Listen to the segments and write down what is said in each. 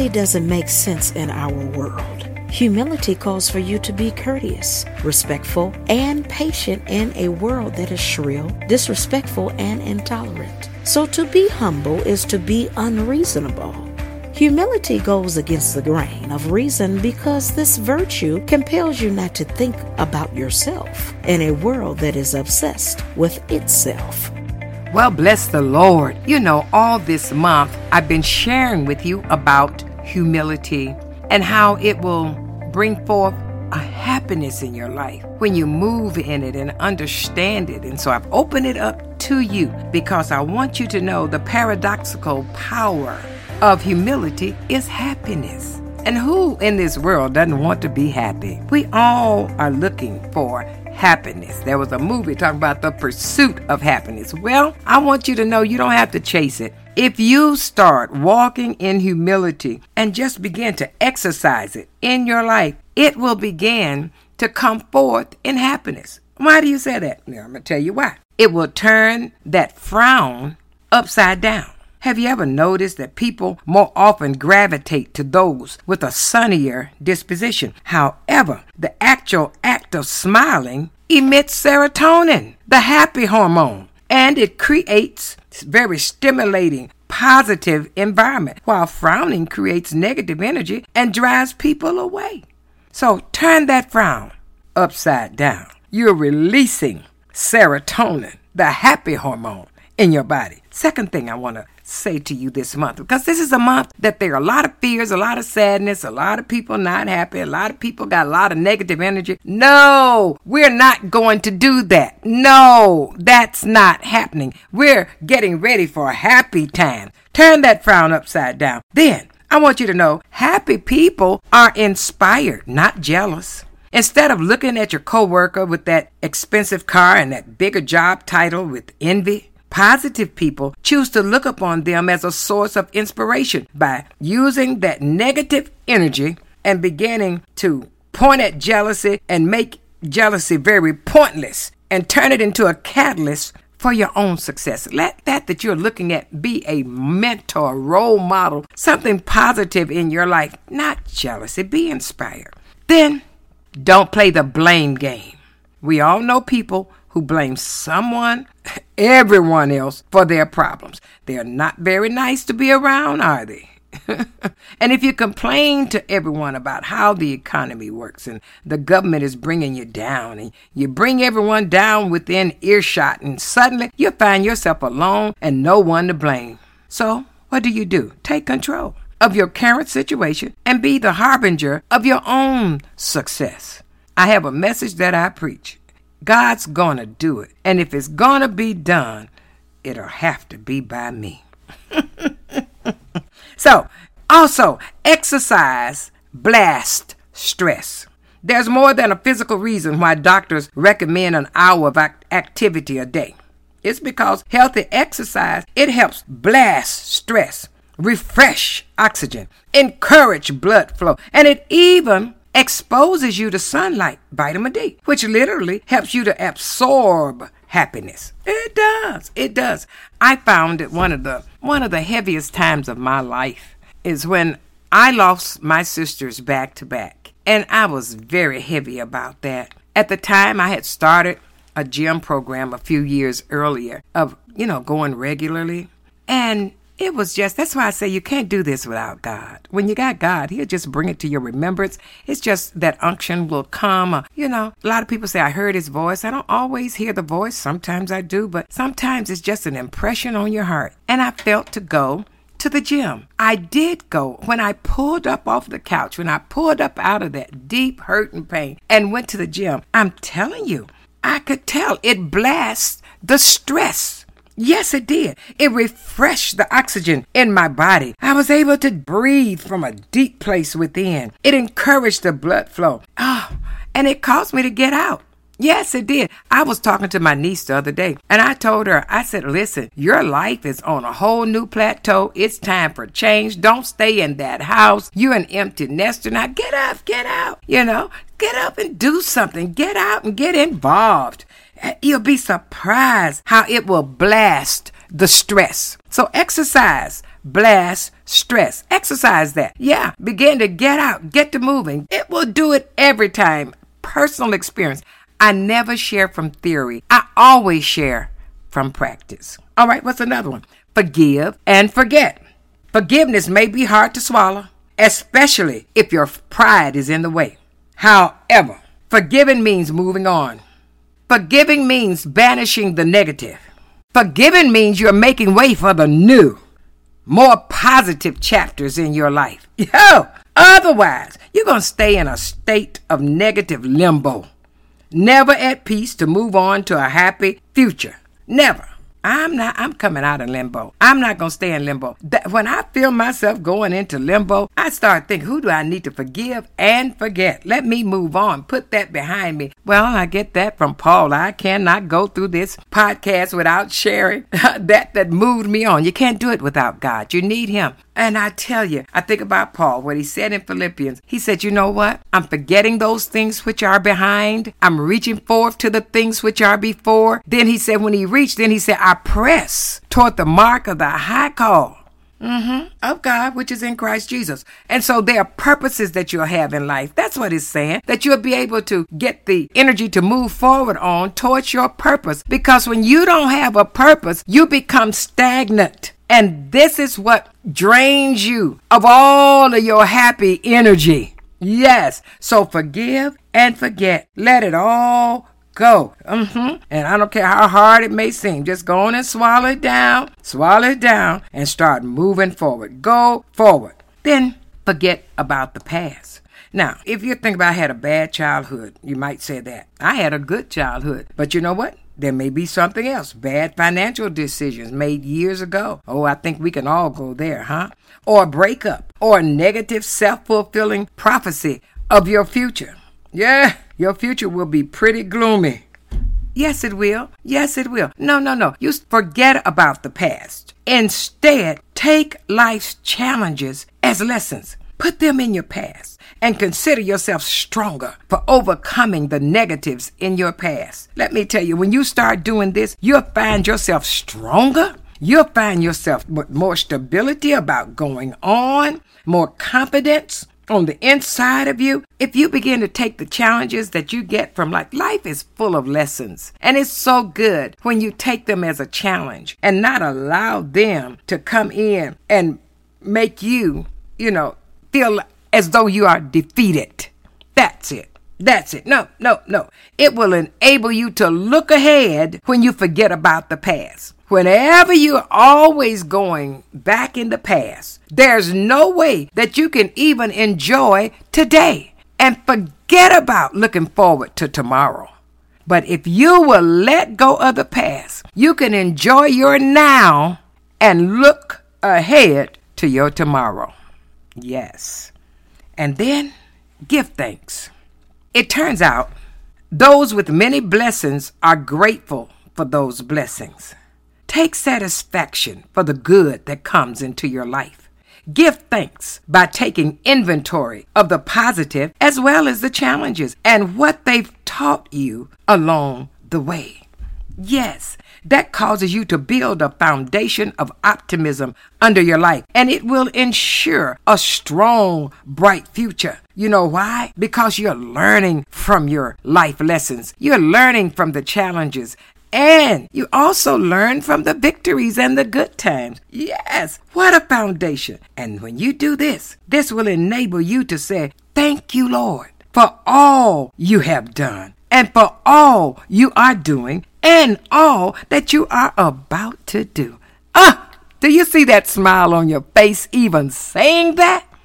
simply doesn't make sense in our world. Humility calls for you to be courteous, respectful, and patient in a world that is shrill, disrespectful, and intolerant. So to be humble is to be unreasonable. Humility goes against the grain of reason because this virtue compels you not to think about yourself in a world that is obsessed with itself. Well, bless the Lord. You know, all this month I've been sharing with you about humility and how it will bring forth a happiness in your life when you move in it and understand it. And so I've opened it up to you because I want you to know the paradoxical power of humility is happiness. And who in this world doesn't want to be happy? We all are looking for happiness. There was a movie talking about the pursuit of happiness. Well, I want you to know you don't have to chase it. If you start walking in humility and just begin to exercise it in your life, it will begin to come forth in happiness. Why do you say that? Now, I'm going to tell you why. It will turn that frown upside down. Have you ever noticed that people more often gravitate to those with a sunnier disposition? However, the actual act of smiling emits serotonin, the happy hormone, and it creates very stimulating positive environment while frowning creates negative energy and drives people away. So turn that frown upside down. You're releasing serotonin, the happy hormone in your body. Second thing I want to say to you this month because this is a month that there are a lot of fears, a lot of sadness, a lot of people not happy, a lot of people got a lot of negative energy. No, we're not going to do that. No, that's not happening. We're getting ready for a happy time. Turn that frown upside down. Then I want you to know happy people are inspired, not jealous. Instead of looking at your coworker with that expensive car and that bigger job title with envy, Positive people choose to look upon them as a source of inspiration by using that negative energy and beginning to point at jealousy and make jealousy very pointless and turn it into a catalyst for your own success. Let that that you're looking at be a mentor, role model, something positive in your life, not jealousy. Be inspired. Then don't play the blame game. We all know people who blame someone, everyone else, for their problems. They are not very nice to be around, are they? and if you complain to everyone about how the economy works and the government is bringing you down, and you bring everyone down within earshot, and suddenly you find yourself alone and no one to blame. So, what do you do? Take control of your current situation and be the harbinger of your own success. I have a message that I preach. God's gonna do it. And if it's gonna be done, it'll have to be by me. so, also, exercise blast stress. There's more than a physical reason why doctors recommend an hour of activity a day. It's because healthy exercise, it helps blast stress, refresh oxygen, encourage blood flow, and it even exposes you to sunlight, vitamin D, which literally helps you to absorb happiness. It does. It does. I found that one of the one of the heaviest times of my life is when I lost my sisters back to back. And I was very heavy about that. At the time I had started a gym program a few years earlier of, you know, going regularly. And it was just, that's why I say you can't do this without God. When you got God, He'll just bring it to your remembrance. It's just that unction will come. Uh, you know, a lot of people say, I heard His voice. I don't always hear the voice. Sometimes I do, but sometimes it's just an impression on your heart. And I felt to go to the gym. I did go when I pulled up off the couch, when I pulled up out of that deep hurt and pain and went to the gym. I'm telling you, I could tell it blasts the stress Yes, it did. It refreshed the oxygen in my body. I was able to breathe from a deep place within. It encouraged the blood flow. Oh, and it caused me to get out. Yes, it did. I was talking to my niece the other day and I told her, I said, listen, your life is on a whole new plateau. It's time for change. Don't stay in that house. You're an empty nester. Now get up, get out. You know, get up and do something. Get out and get involved. You'll be surprised how it will blast the stress. So exercise blast stress. Exercise that. Yeah, begin to get out, get to moving. It will do it every time. Personal experience. I never share from theory, I always share from practice. All right, what's another one? Forgive and forget. Forgiveness may be hard to swallow, especially if your pride is in the way. However, forgiving means moving on. Forgiving means banishing the negative. Forgiving means you're making way for the new, more positive chapters in your life. Yo, otherwise, you're going to stay in a state of negative limbo, never at peace to move on to a happy future. Never. I'm not, I'm coming out of limbo. I'm not going to stay in limbo. That, when I feel myself going into limbo, I start thinking, who do I need to forgive and forget? Let me move on. Put that behind me. Well, I get that from Paul. I cannot go through this podcast without sharing that that moved me on. You can't do it without God. You need Him. And I tell you, I think about Paul, what he said in Philippians. He said, You know what? I'm forgetting those things which are behind. I'm reaching forth to the things which are before. Then he said, When he reached, then he said, I press toward the mark of the high call. Mm-hmm. Of God, which is in Christ Jesus. And so there are purposes that you'll have in life. That's what it's saying. That you'll be able to get the energy to move forward on towards your purpose. Because when you don't have a purpose, you become stagnant. And this is what drains you of all of your happy energy. Yes. So forgive and forget. Let it all go. Mm-hmm. And I don't care how hard it may seem, just go on and swallow it down, swallow it down, and start moving forward. Go forward. Then forget about the past. Now, if you think about I had a bad childhood, you might say that. I had a good childhood. But you know what? There may be something else. Bad financial decisions made years ago. Oh, I think we can all go there, huh? Or a breakup, or a negative self fulfilling prophecy of your future. Yeah, your future will be pretty gloomy. Yes, it will. Yes, it will. No, no, no. You forget about the past. Instead, take life's challenges as lessons. Put them in your past and consider yourself stronger for overcoming the negatives in your past. Let me tell you, when you start doing this, you'll find yourself stronger. You'll find yourself with more stability about going on, more confidence on the inside of you. If you begin to take the challenges that you get from life, life is full of lessons. And it's so good when you take them as a challenge and not allow them to come in and make you, you know, feel as though you are defeated. That's it. That's it. No, no, no. It will enable you to look ahead when you forget about the past. Whenever you're always going back in the past, there's no way that you can even enjoy today and forget about looking forward to tomorrow. But if you will let go of the past, you can enjoy your now and look ahead to your tomorrow. Yes and then give thanks. It turns out those with many blessings are grateful for those blessings. Take satisfaction for the good that comes into your life. Give thanks by taking inventory of the positive as well as the challenges and what they've taught you along the way. Yes, that causes you to build a foundation of optimism under your life, and it will ensure a strong, bright future. You know why? Because you're learning from your life lessons, you're learning from the challenges. And you also learn from the victories and the good times. Yes, what a foundation. And when you do this, this will enable you to say, Thank you, Lord, for all you have done and for all you are doing and all that you are about to do. Ah, do you see that smile on your face even saying that?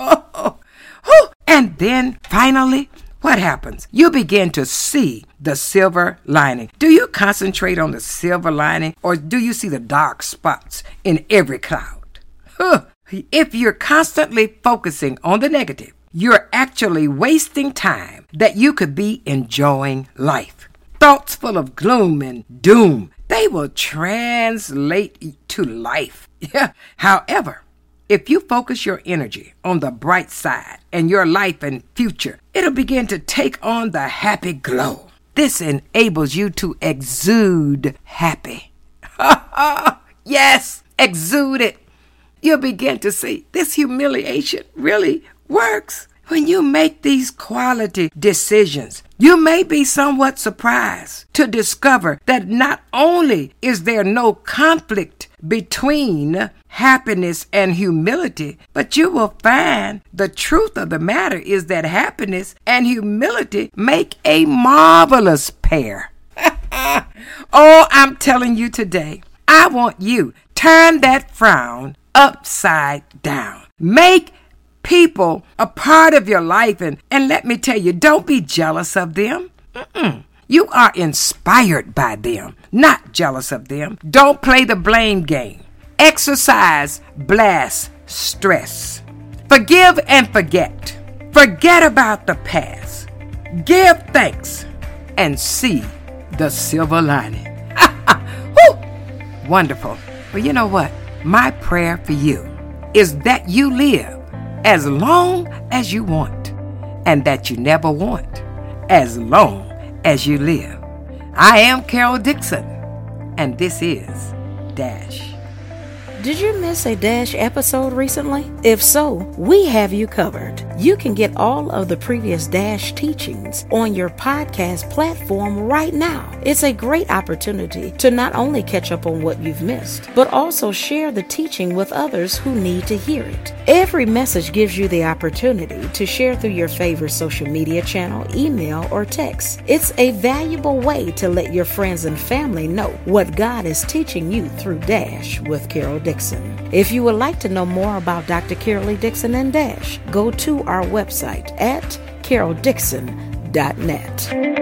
Oh, oh, and then finally, what happens? You begin to see the silver lining. Do you concentrate on the silver lining or do you see the dark spots in every cloud? If you're constantly focusing on the negative, you're actually wasting time that you could be enjoying life. Thoughts full of gloom and doom, they will translate to life. However, if you focus your energy on the bright side and your life and future, it'll begin to take on the happy glow. This enables you to exude happy. yes, exude it. you'll begin to see this humiliation really works. When you make these quality decisions, you may be somewhat surprised to discover that not only is there no conflict between happiness and humility, but you will find the truth of the matter is that happiness and humility make a marvelous pair. oh, I'm telling you today, I want you turn that frown upside down. Make people a part of your life. And, and let me tell you, don't be jealous of them. Mm-mm. You are inspired by them, not jealous of them. Don't play the blame game. Exercise, blast, stress. Forgive and forget. Forget about the past. Give thanks and see the silver lining. Wonderful. But you know what? My prayer for you is that you live as long as you want, and that you never want as long as you live. I am Carol Dixon, and this is Dash. Did you miss a Dash episode recently? If so, we have you covered. You can get all of the previous Dash teachings on your podcast platform right now. It's a great opportunity to not only catch up on what you've missed, but also share the teaching with others who need to hear it. Every message gives you the opportunity to share through your favorite social media channel, email, or text. It's a valuable way to let your friends and family know what God is teaching you through Dash with Carol Dixon. If you would like to know more about Dr. Carol Dixon and Dash, go to our website at caroldixon.net.